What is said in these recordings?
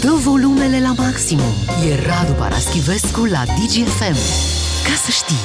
Dă volumele la maximum. E Radu Paraschivescu la DGFM. Ca să știi.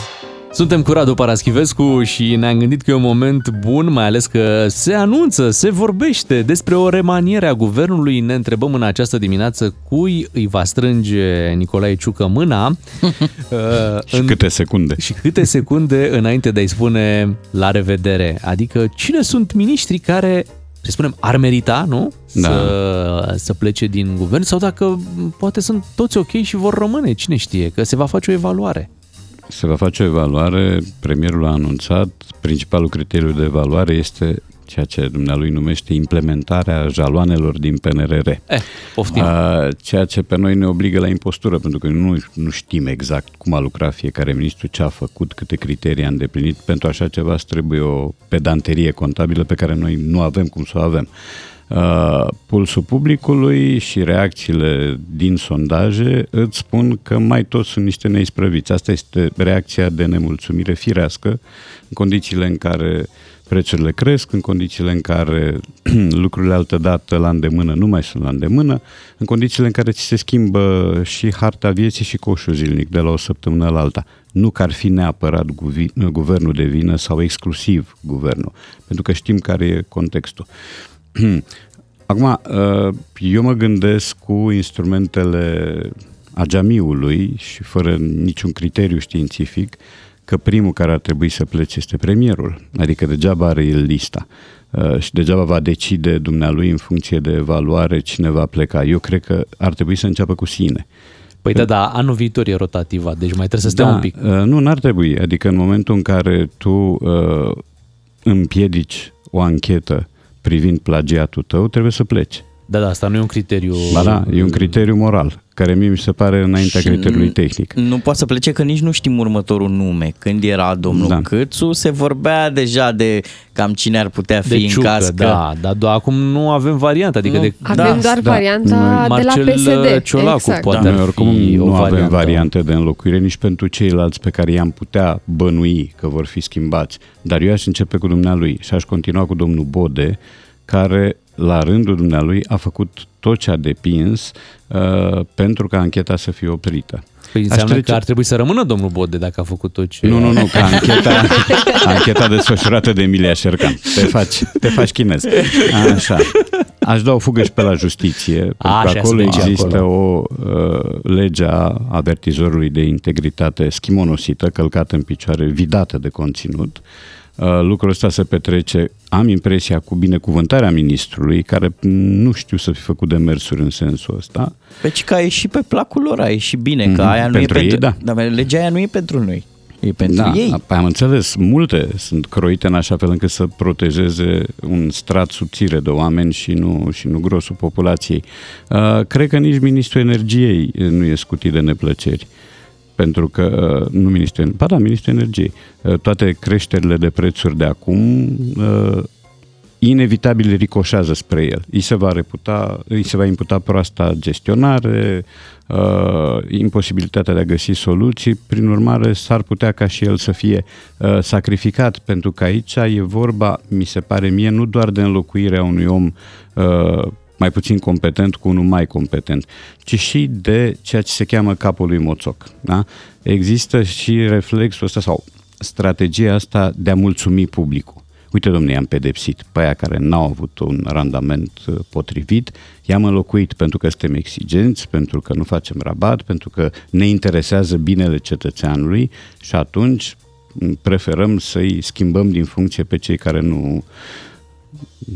Suntem cu Radu Paraschivescu și ne-am gândit că e un moment bun, mai ales că se anunță, se vorbește despre o remaniere a guvernului. Ne întrebăm în această dimineață cui îi va strânge Nicolae Ciucă mâna. uh, și în... câte secunde. Și câte secunde înainte de a-i spune la revedere. Adică cine sunt miniștrii care să spunem, ar merita, nu? Da. Să, să plece din guvern sau dacă poate sunt toți ok și vor rămâne, cine știe, că se va face o evaluare. Se va face o evaluare, premierul a anunțat, principalul criteriu de evaluare este ceea ce dumnealui numește implementarea jaloanelor din PNRR. Eh, poftim. ceea ce pe noi ne obligă la impostură, pentru că nu, nu știm exact cum a lucrat fiecare ministru, ce a făcut, câte criterii a îndeplinit. Pentru așa ceva trebuie o pedanterie contabilă pe care noi nu avem cum să o avem. Uh, pulsul publicului și reacțiile din sondaje îți spun că mai toți sunt niște neisprăviți. Asta este reacția de nemulțumire firească în condițiile în care prețurile cresc, în condițiile în care lucrurile altădată la îndemână nu mai sunt la îndemână, în condițiile în care ți se schimbă și harta vieții și coșul zilnic de la o săptămână la alta. Nu că ar fi neapărat guvernul de vină sau exclusiv guvernul, pentru că știm care e contextul. Acum, uh, eu mă gândesc cu instrumentele agamiului și fără niciun criteriu științific că primul care ar trebui să plece este premierul. Adică degeaba are el lista uh, și degeaba va decide dumnealui în funcție de evaluare cine va pleca. Eu cred că ar trebui să înceapă cu sine. Păi da, da, anul viitor e rotativa, deci mai trebuie să stea da, un pic. Uh, nu, n-ar trebui. Adică în momentul în care tu uh, împiedici o anchetă privind plagiatul tău, trebuie să pleci. Da, da, asta nu e un criteriu... Ba da, e un criteriu moral, care mie mi se pare înaintea și criteriului tehnic. Nu poate să plece că nici nu știm următorul nume. Când era domnul da. Câțu, se vorbea deja de cam cine ar putea fi de în ciucă, caz că... Da, dar do- acum nu avem variantă. Adică nu. de... Avem da, doar da. varianta Noi, de la PSD. Ciolacu exact. poate da. oricum nu variantă. avem variante de înlocuire nici pentru ceilalți pe care i-am putea bănui că vor fi schimbați. Dar eu aș începe cu dumnealui și aș continua cu domnul Bode, care la rândul dumnealui a făcut tot ce a depins uh, pentru ca ancheta să fie oprită. Păi înseamnă trece... că ar trebui să rămână domnul Bode dacă a făcut tot ce... Nu, nu, nu, ca ancheta, ancheta desfășurată de Emilia Șercan. Te faci, te faci chinez. Așa. Aș da o fugă și pe la justiție, pentru că acolo există acolo. o uh, lege a avertizorului de integritate schimonosită, călcată în picioare, vidată de conținut. Uh, lucrul ăsta se petrece, am impresia, cu binecuvântarea ministrului, care nu știu să fi făcut demersuri în sensul ăsta. Deci că a ieșit pe placul lor, a ieșit bine, mm-hmm. că mhm. aia nu pentru e pentru... Ei, da. Dar legea aia nu e pentru noi. E pentru da, ei. Păi am înțeles, multe sunt croite în așa fel încât să protejeze un strat subțire de oameni și nu, și nu grosul populației. Uh, cred că nici Ministrul Energiei nu e scutit de neplăceri. Uh, pentru că uh, nu Ministerul, ba da, Ministerul Energiei, uh, toate creșterile de prețuri de acum uh, inevitabil ricoșează spre el. Îi se va reputa, îi se va imputa proasta gestionare, uh, imposibilitatea de a găsi soluții, prin urmare s-ar putea ca și el să fie uh, sacrificat, pentru că aici e vorba, mi se pare mie, nu doar de înlocuirea unui om uh, mai puțin competent cu unul mai competent, ci și de ceea ce se cheamă capul lui moțoc. Da? Există și reflexul ăsta sau strategia asta de a mulțumi publicul. Uite, domnule, i-am pedepsit pe aia care n-au avut un randament uh, potrivit, i-am înlocuit pentru că suntem exigenți, pentru că nu facem rabat, pentru că ne interesează binele cetățeanului și atunci preferăm să-i schimbăm din funcție pe cei care nu,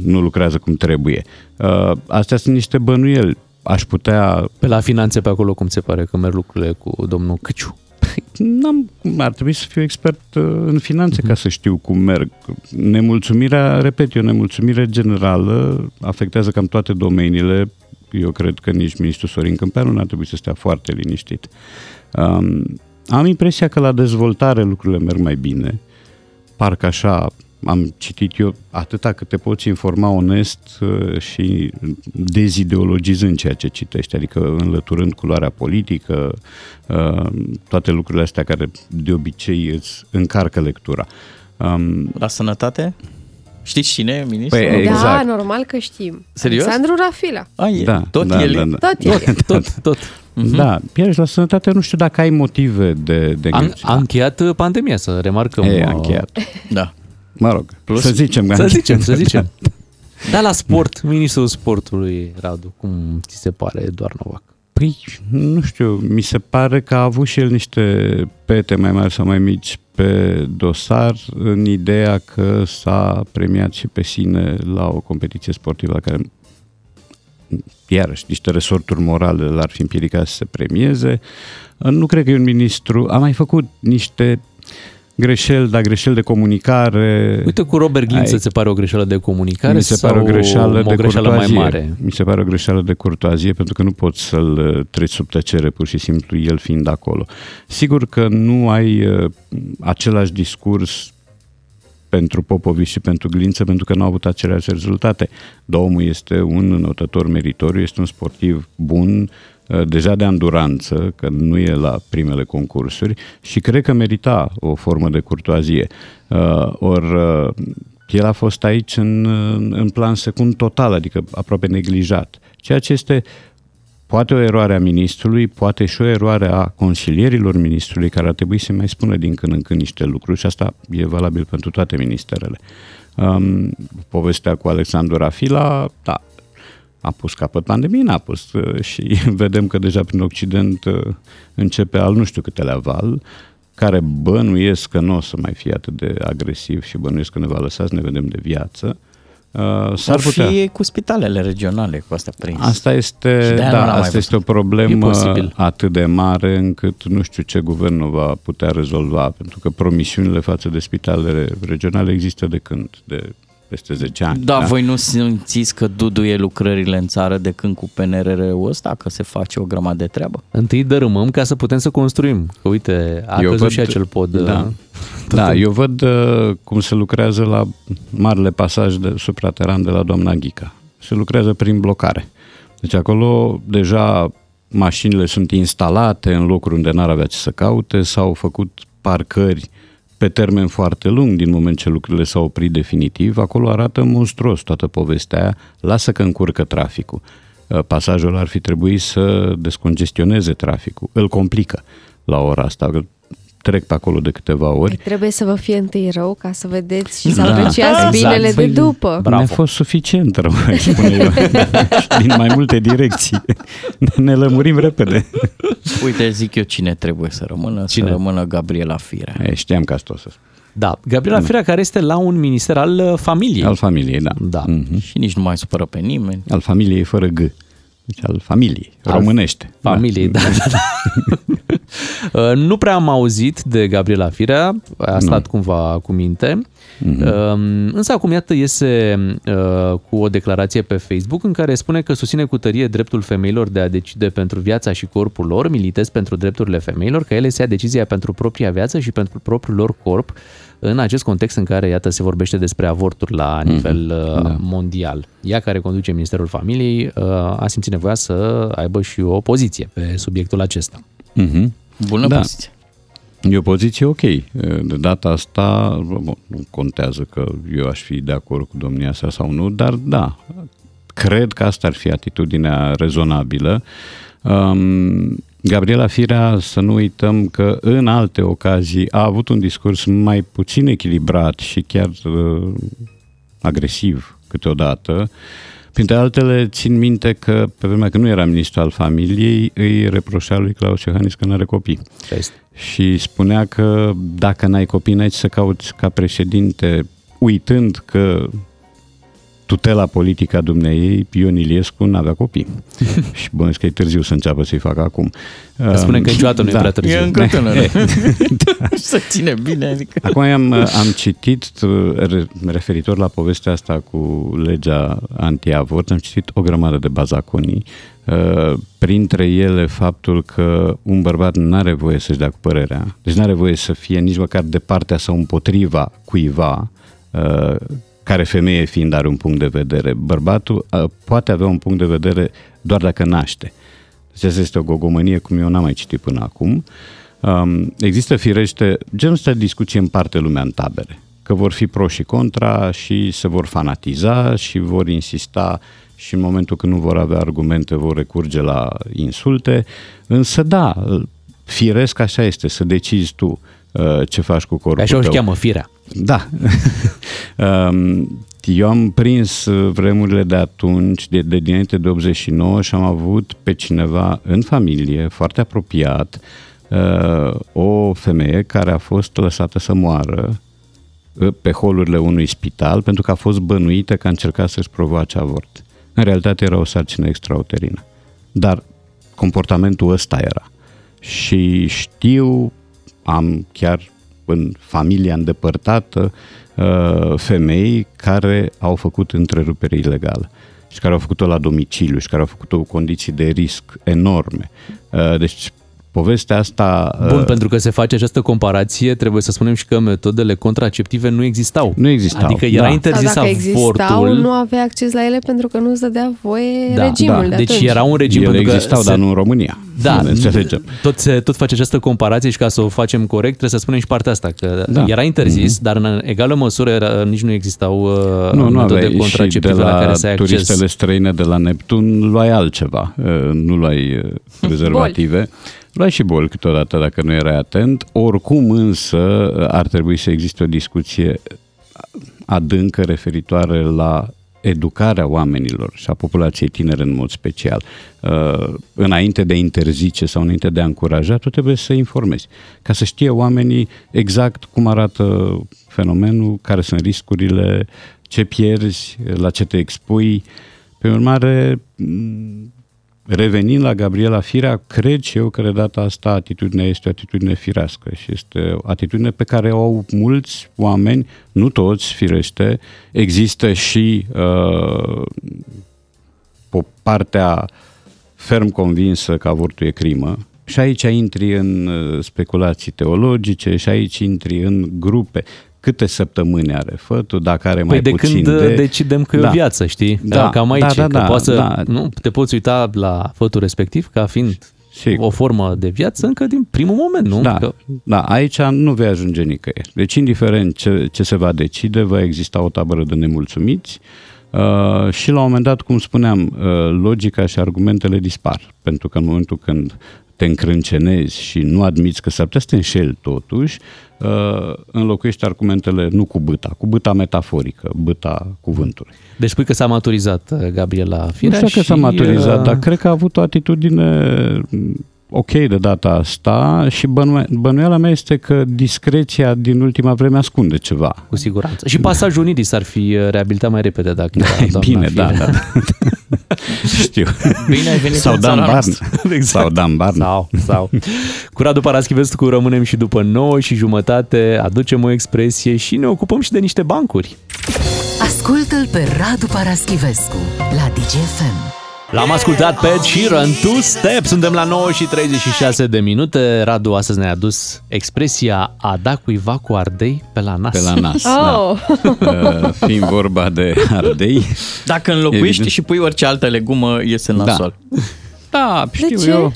nu lucrează cum trebuie. Uh, astea sunt niște bănuieli. Aș putea... Pe la finanțe pe acolo cum se pare că merg lucrurile cu domnul Căciu? N-am, ar trebui să fiu expert uh, în finanțe uh-huh. ca să știu cum merg. Nemulțumirea, repet, e o nemulțumire generală, afectează cam toate domeniile. Eu cred că nici ministrul Sorin Câmpeanu n-ar trebui să stea foarte liniștit. Um, am impresia că la dezvoltare lucrurile merg mai bine. Parcă așa am citit eu atâta cât te poți informa onest uh, și dezideologizând ceea ce citești, adică înlăturând culoarea politică, uh, toate lucrurile astea care de obicei îți încarcă lectura. Um, La sănătate? Știți cine e ministru? Păi, Da, exact. normal că știm. Serios? Alexandru Rafila. A, e. Da, Tot da, el da, e? da. Tot el. Tot, tot. Da, Pierre, la sănătate nu știu dacă ai motive de, de A, gând. a încheiat uh, pandemia, să remarcăm. E, uh, a încheiat. Da. Mă rog, Plus- să zicem. că a Să încheiat. zicem, să zicem. Da, la sport, ministrul sportului, Radu, cum ți se pare Eduard Novac? Păi, nu știu, mi se pare că a avut și el niște pete mai mari sau mai mici pe dosar în ideea că s-a premiat și pe sine la o competiție sportivă la care iarăși niște resorturi morale l-ar fi împiedicat să se premieze. Nu cred că e un ministru, a mai făcut niște greșeli, dar greșeli de comunicare. Uite, cu Robert Glin Ai- se pare o greșeală de comunicare mi se pare o sau greșeală o de greșeală mai curtoazie. mare? Mi se pare o greșeală de curtoazie pentru că nu poți să-l uh, treci sub tăcere pur și simplu el fiind acolo. Sigur că nu ai uh, același discurs pentru Popovici și pentru Glință pentru că nu au avut aceleași rezultate. Dar omul este un înotător meritoriu, este un sportiv bun, uh, deja de anduranță, că nu e la primele concursuri și cred că merita o formă de curtoazie. Uh, Or, uh, el a fost aici în, în plan secund total, adică aproape neglijat. Ceea ce este poate o eroare a ministrului, poate și o eroare a consilierilor ministrului care ar trebui să mai spună din când în când niște lucruri și asta e valabil pentru toate ministerele. Um, povestea cu Alexandru Rafila, da, a pus capăt pandemiei, n-a pus uh, și vedem că deja prin Occident uh, începe al nu știu câtelea val, care bănuiesc că nu o să mai fie atât de agresiv și bănuiesc că ne va lăsa să ne vedem de viață. Uh, s-ar S-ar putea. fi cu spitalele regionale cu astea prins. Asta este, Și de-aia nu da, l-am mai asta este o văzut. problemă E posibil. atât de mare încât nu știu ce guvern o va putea rezolva, pentru că promisiunile față de spitalele regionale există de când, de peste 10 ani. Da, voi nu simțiți că duduie lucrările în țară de când cu PNRR-ul ăsta, că se face o grămadă de treabă? Întâi dărâmăm ca să putem să construim. Că uite, a Eu căzut văd- și acel pod. Da, uh, da eu văd uh, cum se lucrează la marele pasaj de suprateran de la doamna Ghica. Se lucrează prin blocare. Deci acolo deja mașinile sunt instalate în locuri unde n-ar avea ce să caute, s-au făcut parcări pe termen foarte lung din moment ce lucrurile s-au oprit definitiv. Acolo arată monstruos toată povestea aia. Lasă că încurcă traficul. Uh, Pasajul ar fi trebuit să descongestioneze traficul. Îl complică la ora asta. Că Trec pe acolo de câteva ori. Trebuie să vă fie întâi rău ca să vedeți și să Da. apreciați Exact. binele de Păi, după. Bravo. Ne-a fost suficient rău, aș spune eu. Și din mai multe direcții. Ne lămurim repede. Uite, zic eu cine trebuie să rămână, Cine? să rămână Gabriela Firea. E, știam că asta o să spun. Da, Gabriela Firea care este la un minister al uh, familiei. Al familiei, da. Da. Mhm. Și nici nu mai supără pe nimeni. Al familiei fără G. Deci al familiei, Al românește. Familiei, da, da, da. Uh, nu prea am auzit de Gabriela Firea, a stat cumva cu minte, Mhm. uh, însă acum iată iese uh, cu o declarație pe Facebook în care spune că susține cu tărie dreptul femeilor de a decide pentru viața și corpul lor, militez pentru drepturile femeilor, că ele se ia decizia pentru propria viață și pentru propriul lor corp, în acest context în care, iată, se vorbește despre avorturi la nivel uh, da. mondial. Ea care conduce Ministerul Familiei uh, a simțit nevoia să aibă și o poziție pe subiectul acesta. Mhm. Bună Da. poziție. E o poziție ok. De data asta, bun, nu contează că eu aș fi de acord cu domnia sa sau nu, dar da, cred că asta ar fi atitudinea rezonabilă. Um, Gabriela Firea, să nu uităm că în alte ocazii a avut un discurs mai puțin echilibrat și chiar uh, agresiv câteodată. Printre altele, țin minte că pe vremea când nu era ministru al familiei, îi reproșea lui Claus Iohannis că nu are copii Așa este. și spunea că dacă n-ai copii, n-ai ce să cauți ca președinte, uitând că tutela politică a dumneei, Ion Iliescu, n-avea copii. și bănuiesc că e târziu să înceapă să-i facă acum. Spune că niciodată nu e Da. prea târziu. E încă tânără. Să ține bine, adică... Acum am, am citit, uh, re- referitor la povestea asta cu legea anti-avort, am citit o grămadă de bazaconii, uh, printre ele faptul că un bărbat nu are voie să-și dea cu părerea, deci nu are voie să fie nici măcar de partea sau împotriva cuiva, uh, care femeie fiind are un punct de vedere. Bărbatul uh, poate avea un punct de vedere doar dacă naște. Deci asta este o gogomănie cum eu n-am mai citit până acum. Um, există firește, genul ăsta de discuție împarte lumea în tabere. că vor fi pro și contra și se vor fanatiza și vor insista și în momentul când nu vor avea argumente vor recurge la insulte. Însă da, firesc așa este, să decizi tu uh, ce faci cu corpul Așa o tău. cheamă firea. Da. Um, Eu am prins vremurile de atunci, de, de dinainte de 89 și am avut pe cineva în familie, foarte apropiat, uh, o femeie care a fost lăsată să moară uh, pe holurile unui spital pentru că a fost bănuită că a încercat să-și provoace avort. În realitate era o sarcină extrauterină. Dar comportamentul ăsta era. Și știu, am chiar în familia îndepărtată uh, femei care au făcut întrerupere ilegală și care au făcut-o la domiciliu și care au făcut-o cu condiții de risc enorme. Uh, deci povestea asta... Bun, uh, pentru că se face această comparație, trebuie să spunem și că metodele contraceptive nu existau. Nu existau. Adică era da. interzis Sau dacă existau, avortul. nu avea acces la ele pentru că nu se dădea voie Da, regimul da. de Deci atunci. era un regim Ele pentru că existau, se- dar nu în România. Da, Ne înțelegem. tot, se, tot face această comparație și ca să o facem corect trebuie să spunem și partea asta, că Da. era interzis, mm-hmm. dar în egală măsură era, nici nu existau uh, Nu, nu metode aveai și de contraceptive la, la care să ai acces. turistele străine de la Neptun luai altceva, uh, nu luai uh, prezervative. Luai și boli câteodată dacă nu erai atent. Oricum însă ar trebui să existe o discuție adâncă referitoare la educarea oamenilor și a populației tinere în mod special. Uh, Înainte de a interzice sau înainte de a încuraja, tu trebuie să informezi, ca să știe oamenii exact cum arată fenomenul, care sunt riscurile, ce pierzi, la ce te expui. Pe urmare, m, revenind la Gabriela Firea, cred și eu că de data asta atitudinea este o atitudine firească și este o atitudine pe care o au mulți oameni, nu toți, firește. Există și uh, o partea ferm convinsă că avortul e crimă și aici intri în uh, speculații teologice și aici intri în grupe. Câte săptămâni are fătul, dacă are mai Păi de puțin când de... decidem că e Da. o viață, știi? Da, Cam aici, da, da, că da, poți să, da. nu, te poți uita la fătul respectiv ca fiind Sigur. o formă de viață încă din primul moment, nu? Da, Că, da, aici nu vei ajunge nicăieri. Deci, indiferent ce, ce se va decide, va exista o tabără de nemulțumiți uh, și, la un moment dat, cum spuneam, uh, logica și argumentele dispar. Pentru că în momentul când te încrâncenezi și nu admiți că s-ar putea să te înșeli totuși, uh, înlocuiești argumentele nu cu băta, cu băta metaforică, băta cuvântului. deci spui că s-a maturizat uh, Gabriela Nu Firea știu că și, s-a maturizat, uh, dar cred că a avut o atitudine ok de data asta și bănue- bănuiala mea este că discreția din ultima vreme ascunde ceva. Cu siguranță. Și pasajul Unidis ar fi uh, reabilitat mai repede dacă era doamna Bine, da, Firea. da. Știu. Bine ai venit Sau în Dan țara Barn. noastră. Exact. Sau Dan Barn. Sau, sau. Cu Radu Paraschivescu rămânem și după 9 și jumătate, aducem o expresie și ne ocupăm și de niște bancuri. Ascultă-l pe Radu Paraschivescu la DGFM. L-am ascultat pe Ed Sheeran, Two Step, suntem la 9 și 36 de minute. Radu astăzi ne-a adus expresia a da cuiva cu ardei pe la nas. Pe la nas. Oh, Da. Uh, Fiind vorba de ardei. Dacă înlocuiești Evident. și pui orice altă legumă, iese în Da. nasol. Da, știu ce? eu. cu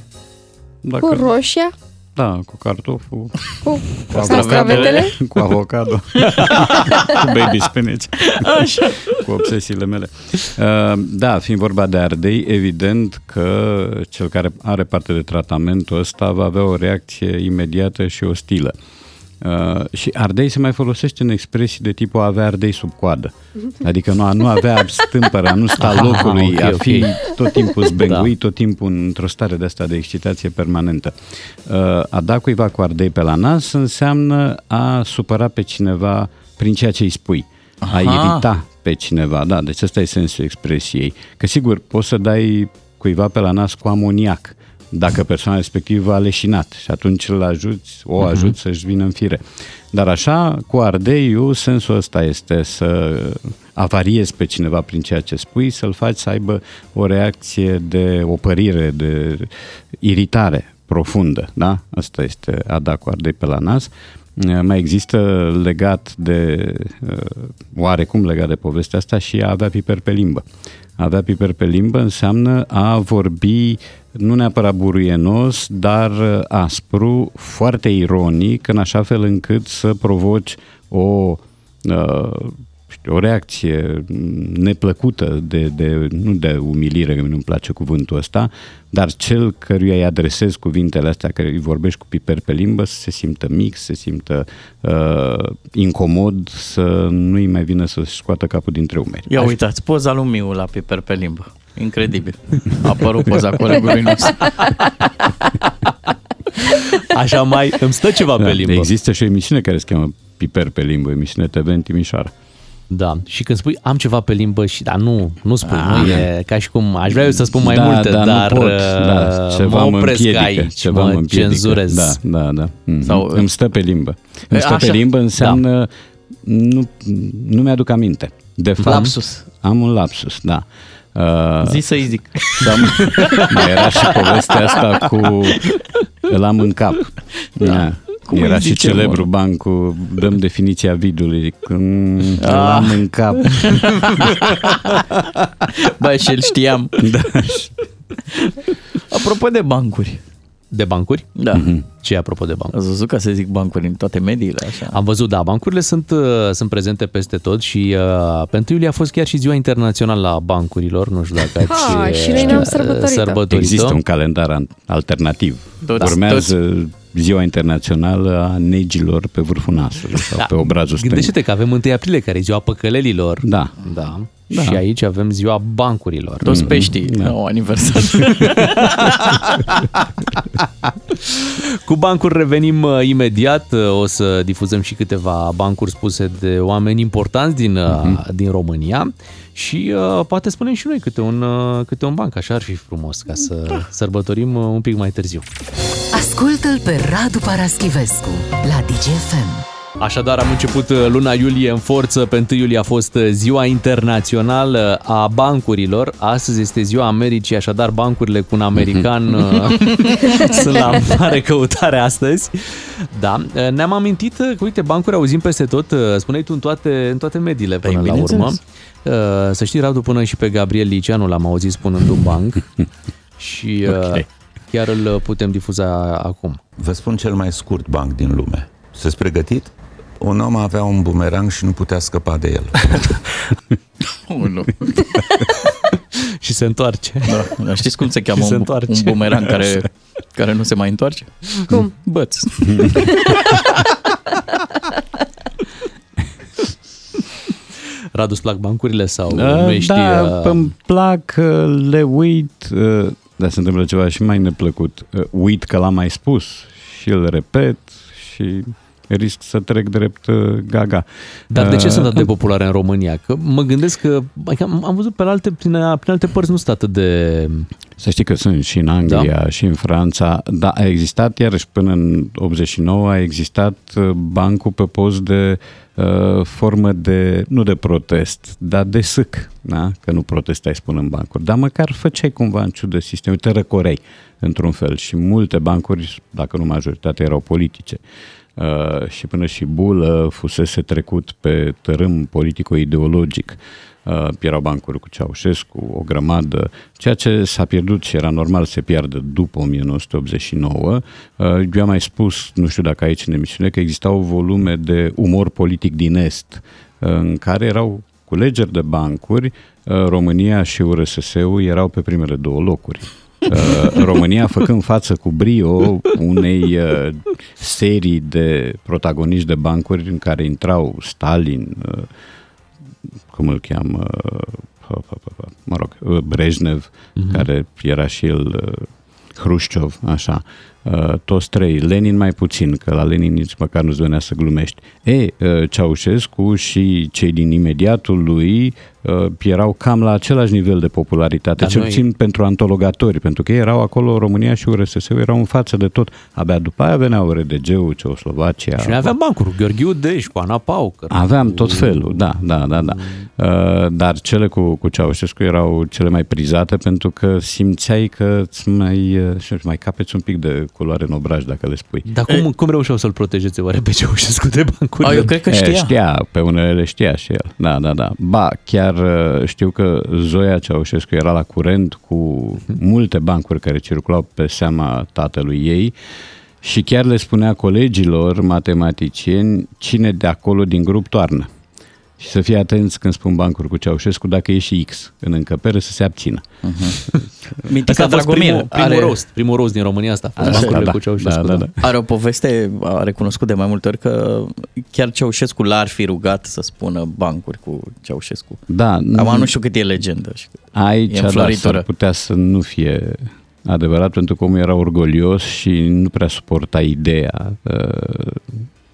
Dacă, roșia, da, cu cartoful, cu castravetele, castravetele. cu avocado, cu baby spinach, Așa. cu obsesiile mele. Uh, Da, fiind vorba de ardei, evident că cel care are parte de tratamentul ăsta va avea o reacție imediată și ostilă. Uh, și ardei se mai folosește în expresii de tipul a avea ardei sub coadă. Adică nu a, nu avea stâmpără, a nu sta Ah, locului, ok, a ok. fi tot timpul zbenguit, Da. tot timpul într-o stare de asta de excitație permanentă. Uh, a da cuiva cu ardei pe la nas înseamnă a supăra pe cineva prin ceea ce îi spui. A Aha. irita pe cineva, da, deci ăsta e sensul expresiei. Că sigur, poți să dai cuiva pe la nas cu amoniac, dacă persoana respectivă a leșinat și atunci îl ajuți, o ajuți să-și vină în fire. Dar așa, cu ardeiul, sensul ăsta este să avariezi pe cineva prin ceea ce spui, să-l faci să aibă o reacție de opărire, de iritare profundă, da? Asta este a da cu ardei pe la nas. Mai există legat de, uh, oarecum legat de povestea asta și a avea piper pe limbă. A avea piper pe limbă înseamnă a vorbi nu neapărat buruienos, dar uh, aspru, foarte ironic, în așa fel încât să provoci o știu, o reacție neplăcută, de, de, nu de umilire, că nu-mi place cuvântul ăsta, dar cel căruia îi adresez cuvintele astea, care îi vorbești cu piper pe limbă, să se simtă mic, să se simtă uh, incomod, să nu-i mai vină să scoată capul dintre umeri. Ia uitați, poza lui Miu la piper pe limbă. Incredibil. A apărut poza colegului nostru. Așa mai îmi stă ceva da, pe limbă. Există și o emisiune care se cheamă Piper pe limbă, emisiune TV în Timișoara. Da, și când spui am ceva pe limbă și dar nu, nu spui, ah. nu e ca și cum aș vrea eu să spun mai da, multe, da, dar nu pot. Da, uh, ceva mă opresc mă aici, ceva mă, mă cenzurez. Da, da, da. Mm-hmm. Sau, îmi stă pe limbă. Îmi stă așa. pe limbă înseamnă da. nu, nu mi-aduc aminte. De fapt, lapsus. Am un lapsus, da. Uh, Zi să-i zic. mai era și povestea asta cu îl am în cap. Da. da. Cum Era și celebru banc cu dăm definiția vidului, când ah. am în cap. Bă, și el știam. Da. Apropo de bancuri. De bancuri? Da. Mm-hmm. Ce apropo de bancuri? Ați văzut ca să zic bancuri în toate mediile? Așa. Am văzut, da, bancurile sunt, uh, sunt prezente peste tot și uh, pentru iulie a fost chiar și ziua internațională a bancurilor, nu știu dacă ați ha, și noi ne-am sărbătorit. sărbătorit Există un calendar alternativ. Toți, Urmează toți Ziua Internațională a negilor pe vârful nasului sau da. pe obrazul stâng. Gândește-te că avem 1 aprilie, care e ziua păcălelilor. Da. Da. Da. Și aici avem ziua bancurilor. Toți mm-hmm. peștii da. au aniversat. Cu bancuri revenim uh, imediat. Uh, o să difuzăm și câteva bancuri spuse de oameni importanți din, mm-hmm. din România și uh, poate spunem și noi câte un, uh, câte un banc. Așa ar fi frumos ca să da. sărbătorim uh, un pic mai târziu. Ascultă-l pe Radu Paraschivescu la DGFM. Așadar, am început uh, luna iulie în forță. Pe 1 iulie a fost uh, ziua internațională a bancurilor. Astăzi este ziua Americii, așadar bancurile cu un american uh, sunt la mare căutare astăzi. Da, ne-am amintit că, uite, bancuri auzim peste tot, spuneai tu în toate, în toate mediile păi, până păi, la urmă. Să știi, Radu, până și pe Gabriel Liceanu l-am auzit spunând un banc și okay. chiar îl putem difuza acum. Vă spun cel mai scurt banc din lume. Sunteți pregătit? Un om avea un bumerang și nu putea scăpa de el. oh, nu. și se întoarce. Da, dar știți cum se cheamă un, se un bumerang care, care nu se mai întoarce? Cum? Băț. Radu, îți plac bancurile sau uh, nu ești... Da, uh... îmi plac, uh, le uit, uh, dar se întâmplă ceva și mai neplăcut. Uh, uit că l-am mai spus și îl repet și risc să trec drept uh, gaga. Dar de ce uh, sunt atât de populare în România? Că mă gândesc că am văzut pe alte, prin, prin alte părți nu sunt atât de... Să știi că sunt și în Anglia, da. și în Franța. Da, a existat, iarăși până în 89, a existat uh, bancul pe post de uh, formă de, nu de protest, dar de sâc, da? că nu protestai, spun în bancuri, dar măcar făceai cumva în ciudă sistemul, te răcorei într-un fel și multe bancuri, dacă nu majoritatea, erau politice. Uh, și până și Bulă fusese trecut pe tărâm politico-ideologic. Uh, erau bancuri cu Ceaușescu, o grămadă, ceea ce s-a pierdut și era normal să se piardă după 1989. Uh, eu am mai spus, nu știu dacă aici în emisiune, că existau volume de umor politic din Est, uh, în care erau culegeri de bancuri, uh, România și URSS-ul erau pe primele două locuri. Uh, România făcând față cu brio unei uh, serii de protagoniști de bancuri în care intrau Stalin, uh, cum îl cheamă, mă rog, Brejnev, uh-huh. care era și el Hrușciov, așa, toți trei, Lenin mai puțin, că la Lenin nici măcar nu-ți venea să glumești. E, Ceaușescu și cei din imediatul lui uh, erau cam la același nivel de popularitate, Dar cel puțin noi... pentru antologatori, pentru că ei erau acolo, România și URSS erau în față de tot. Abia după aia veneau RDG-ul, Ceoslovacia. Și noi aveam bancuri, Gheorghiu Dej, cu Ana Paucăr. Aveam tot felul, da, da, da, da. Uh, dar cele cu, cu Ceaușescu erau cele mai prizate pentru că simțeai că îți mai, uh, mai capeți un pic de culoare în obraj dacă le spui. Dar cum, e... cum reușeau să-l protejeze oare pe Ceaușescu de bancuri? A, eu cred că știa. E, știa, pe unele le știa și el. Da, da, da. Ba, chiar Chiar uh, știu că Zoia Ceaușescu era la curent cu multe bancuri care circulau pe seama tatălui ei și chiar le spunea colegilor matematicieni cine de acolo din grup toarnă. Și să fie atenți când spun bancuri cu Ceaușescu, dacă e și X în încăpere, să se abțină. Uh-huh. Asta a fost primul, primul, are... rost, primul rost din România asta a fost bancurile da, cu Ceaușescu. Da, da, da. Are o poveste, a recunoscut de mai multe ori că chiar Ceaușescu l-ar fi rugat să spună bancuri cu Ceaușescu. Da. Acum nu știu cât e legendă. Și cât aici e da, s-ar putea să nu fie adevărat, pentru că omul era orgolios și nu prea suporta ideea uh,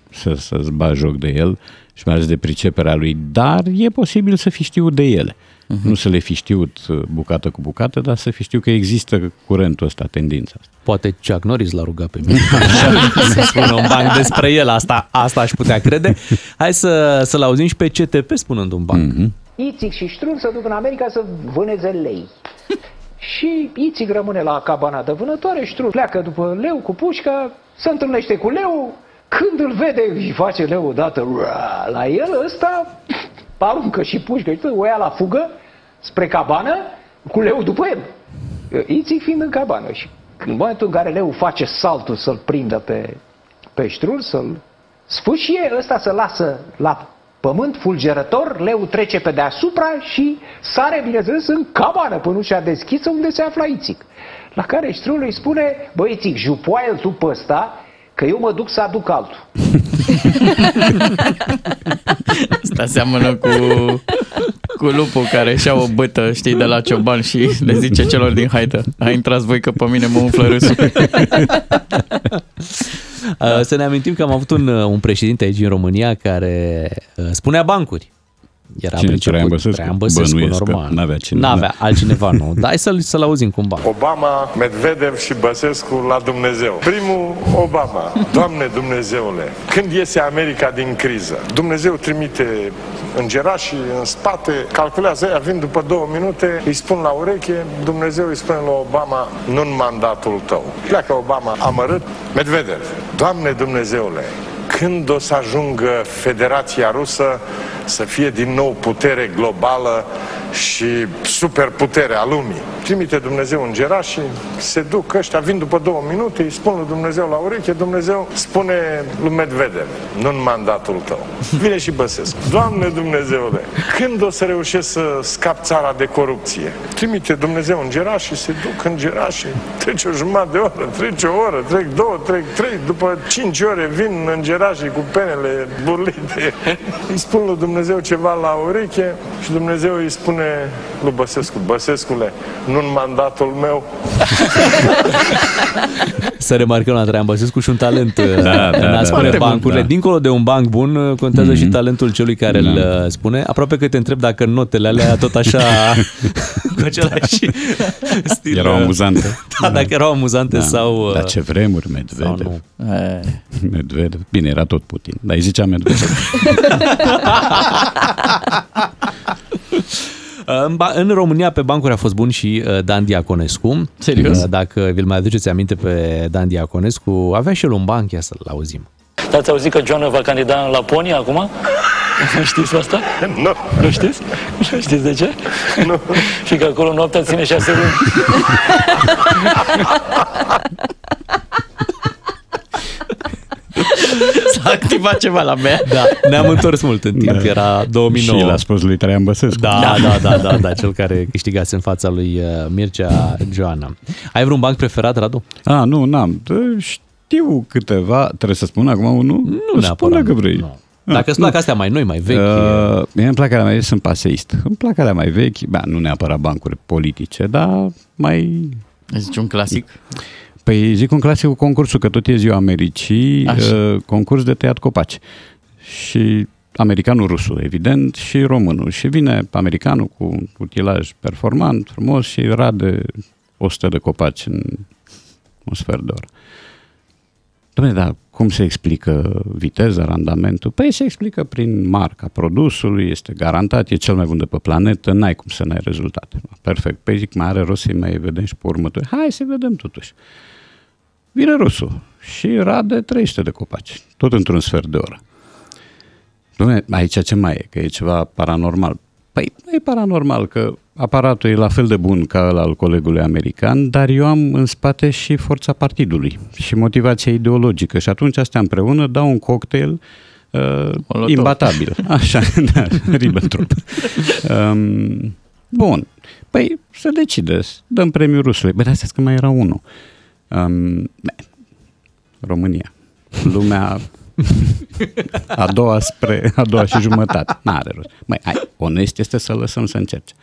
să, să-ți bagi joc de el și mai ales de priceperea lui, dar e posibil să fi știut de ele. Uh-huh. Nu să le fi știut uh, bucată cu bucată, dar să fi știut că există curentul ăsta, tendința asta. Poate Chuck Norris l-a rugat pe mine să spună un banc despre el, asta, asta aș putea crede. Hai să, să-l auzim și pe CTP spunând un banc. Uh-huh. Ițic și Ștrun se duc în America să vâneze lei. și Ițic rămâne la cabana de vânătoare, Ștrun pleacă după leu cu pușca, se întâlnește cu leu, când îl vede, îi face leu odată la el, ăsta aruncă și pușcă, și o ia la fugă spre cabană cu leu după el. Iții fiind în cabană și în momentul în care leu face saltul să-l prindă pe peștrul, să-l sfâșie, ăsta să lasă la pământ fulgerător, leu trece pe deasupra și sare, bineînțeles, în cabană până și-a deschisă unde se afla Ițic. La care Ștrul îi spune, băi Ițic, jupoaie-l tu pe ăsta, că eu mă duc să aduc altul. Asta seamănă cu, cu lupul care și o bătă, știi, de la cioban și le zice celor din haită, a intrat voi că pe mine mă umflă râsul. Să ne amintim că am avut un, un președinte aici în România care uh, spunea bancuri. Era Cine, Traian Băsescu? Traian Băsescu, normal. N-avea cineva. N-avea altcineva, nu. Dar hai să-l, să-l auzim cumva. Obama, Medvedev și Băsescu la Dumnezeu. Primul, Obama. Doamne Dumnezeule, când iese America din criză? Dumnezeu trimite îngerașii în spate, calculează ea, vin după două minute, îi spun la ureche, Dumnezeu îi spune la Obama, nu în mandatul tău. Pleacă Obama amărât, Medvedev, Doamne Dumnezeule, când o să ajungă Federația Rusă să fie din nou putere globală și superputere a lumii. Trimite Dumnezeu în și se duc ăștia, vin după două minute, îi spun lui Dumnezeu la ureche, Dumnezeu spune lui Medvedev, nu în mandatul tău. Vine și Băsescu. Doamne Dumnezeule, când o să reușesc să scap țara de corupție? Trimite Dumnezeu în și se duc în și trece o jumătate de oră, trece o oră, trec două, trec trei, după cinci ore vin în și cu penele burlite. Îi spun lui Dumnezeu ceva la ureche și Dumnezeu îi spune lui Băsescu, Băsescule, nu în mandatul meu. Să remarcăm la Traian Băsescu și un talent da, da, în a da, spune da, bancurile. Da. Dincolo de un banc bun, contează mm-hmm. și talentul celui care da. îl uh, spune. Aproape că te întreb dacă notele alea tot așa cu același stil. Erau amuzante. Da, dacă erau amuzante da. sau... Dar ce vremuri, Medvedev. Medvedev. Bine, era tot Putin, dar îi zicea Medvedev. În, în România pe bancuri a fost bun și uh, Dan Diaconescu. Serios? Uh, dacă vi-l mai aduceți aminte pe Dan Diaconescu, avea și el un banc, ia să-l auzim. Ați auzit că John va candida în Laponia acum? Nu știți asta? Nu. Nu știți? Nu știți de ce? Nu. și că acolo noaptea ține șase luni. S-a activat ceva la mea. Da, ne-am întors mult în timp, da. era 2009. Și l-a spus lui Traian Băsescu. Da, da, da, da, da, cel care câștigase în fața lui uh, Mircea Joana. Ai vreun banc preferat, Radu? Ah, nu, n-am. Știu câteva, trebuie să spun acum unul? Nu neapărat. Spune că vrei. Nu. Dacă îți plac astea mai noi, mai vechi... Uh, mie îmi plac alea mai vechi, sunt paseist. Îmi plac alea mai vechi, bă, nu neapărat bancuri politice, dar mai... Zici un clasic? Păi zic un clasic cu concursul, că tot e ziua Americii, uh, concurs de tăiat copaci. Și americanul rusul, evident, și românul. Și vine americanul cu un utilaj performant, frumos și rade 100 de copaci în un sfert de oră. Dom'le, dar cum se explică viteza, randamentul? Păi se explică prin marca produsului, este garantat, e cel mai bun de pe planetă, n-ai cum să n-ai rezultate. Perfect. Păi zic, mai are rost să mai vedem și pe următoare. Hai să vedem totuși. Vine rusul și rade 300 de copaci, tot într-un sfert de oră. Dom'le, aici ce mai e? Că e ceva paranormal. Păi nu e paranormal, că aparatul e la fel de bun ca ăla al colegului american, dar eu am în spate și forța partidului și motivația ideologică și atunci astea împreună dau un cocktail uh, imbatabil. Așa, da, Ribbentrop. Um, bun. Păi să decideți. Dăm premiul rusului. Bă, astea că mai era unul. Um, România. Lumea a doua spre a doua și jumătate. N-are rost. Mai, hai, onest este să lăsăm să încerce.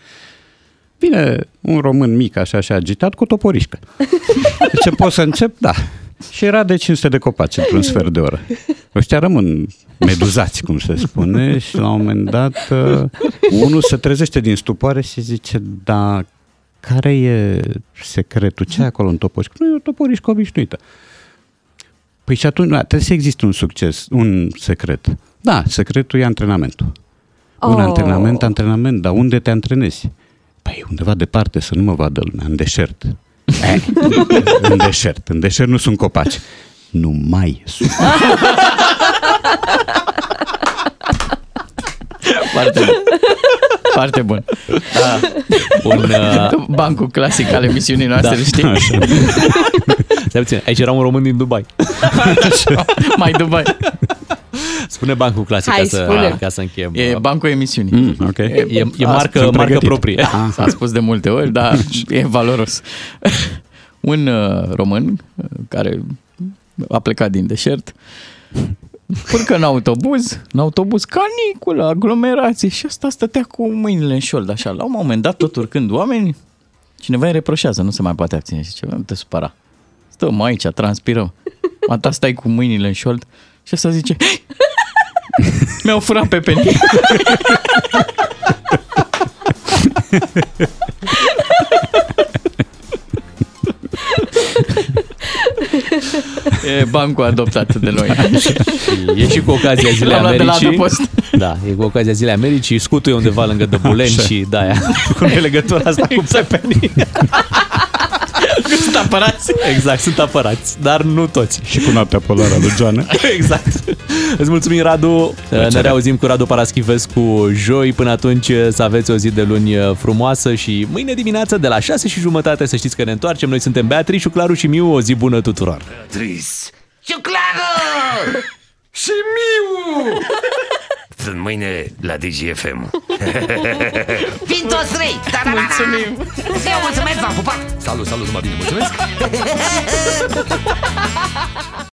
Vine un român mic, așa și agitat, cu toporișcă. Ce pot să încep? Da. Și era de 500 de copaci într-un sfert de oră. Ăștia rămân meduzați, cum se spune, și la un moment dat uh, unul se trezește din stupoare și zice, da, care e secretul? Ce e acolo în toporișcă? Nu, e o toporișcă obișnuită. Păi și atunci, da, trebuie să existe un succes, un secret. Da, secretul e antrenamentul. Oh. Un antrenament, antrenament, dar unde te antrenezi? Păi undeva departe, să nu mă vadă lumea, în deșert. Eh, în deșert. În deșert nu sunt copaci. Nu mai sunt. Foarte bun. Foarte bun. Da. Un, uh... Bancul clasic al emisiunii noastre, da. știi? Așa. Stai puțin, aici era un român din Dubai. Mai Dubai. Spune bancul clasic Hai, ca, să, ca să încheiem. E bancul emisiunii. Mm, okay. E, e, e marcă, marcă proprie. Ah. S-a spus de multe ori, dar e valoros. un uh, român uh, care a plecat din deșert urcă în autobuz, în autobuz, caniculă, aglomerație și asta stătea cu mâinile în șold, așa. La un moment dat, tot urcând oameni, cineva îi reproșează, nu se mai poate abține și ceva, nu te supăra. Stăm aici, transpirăm. Mata stai cu mâinile în șold și asta zice, mi-au furat pe penii. E bancul adoptat de noi. e și cu ocazia Zilei Americii. Da, e cu ocazia Zilei Americii. Scutul e undeva lângă Dăbuleni și de aia. Cum e legătura asta exact. cu Pepeni. Sunt apărați. Exact, sunt apărați, dar nu toți. Și cu noaptea polară lui Joana. exact. Îți mulțumim, Radu. Plăcere. Ne reauzim cu Radu Paraschivescu joi. Până atunci să aveți o zi de luni frumoasă și mâine dimineață de la 6 și jumătate să știți că ne întoarcem. Noi suntem Beatrice, Claru și Miu. O zi bună tuturor. Beatrice și Claru! și Miu! Sunt mâine la DGFM. Vin toți trei! Mulțumim! Eu mulțumesc, v-am pupat! Salut, salut, numai bine, mulțumesc!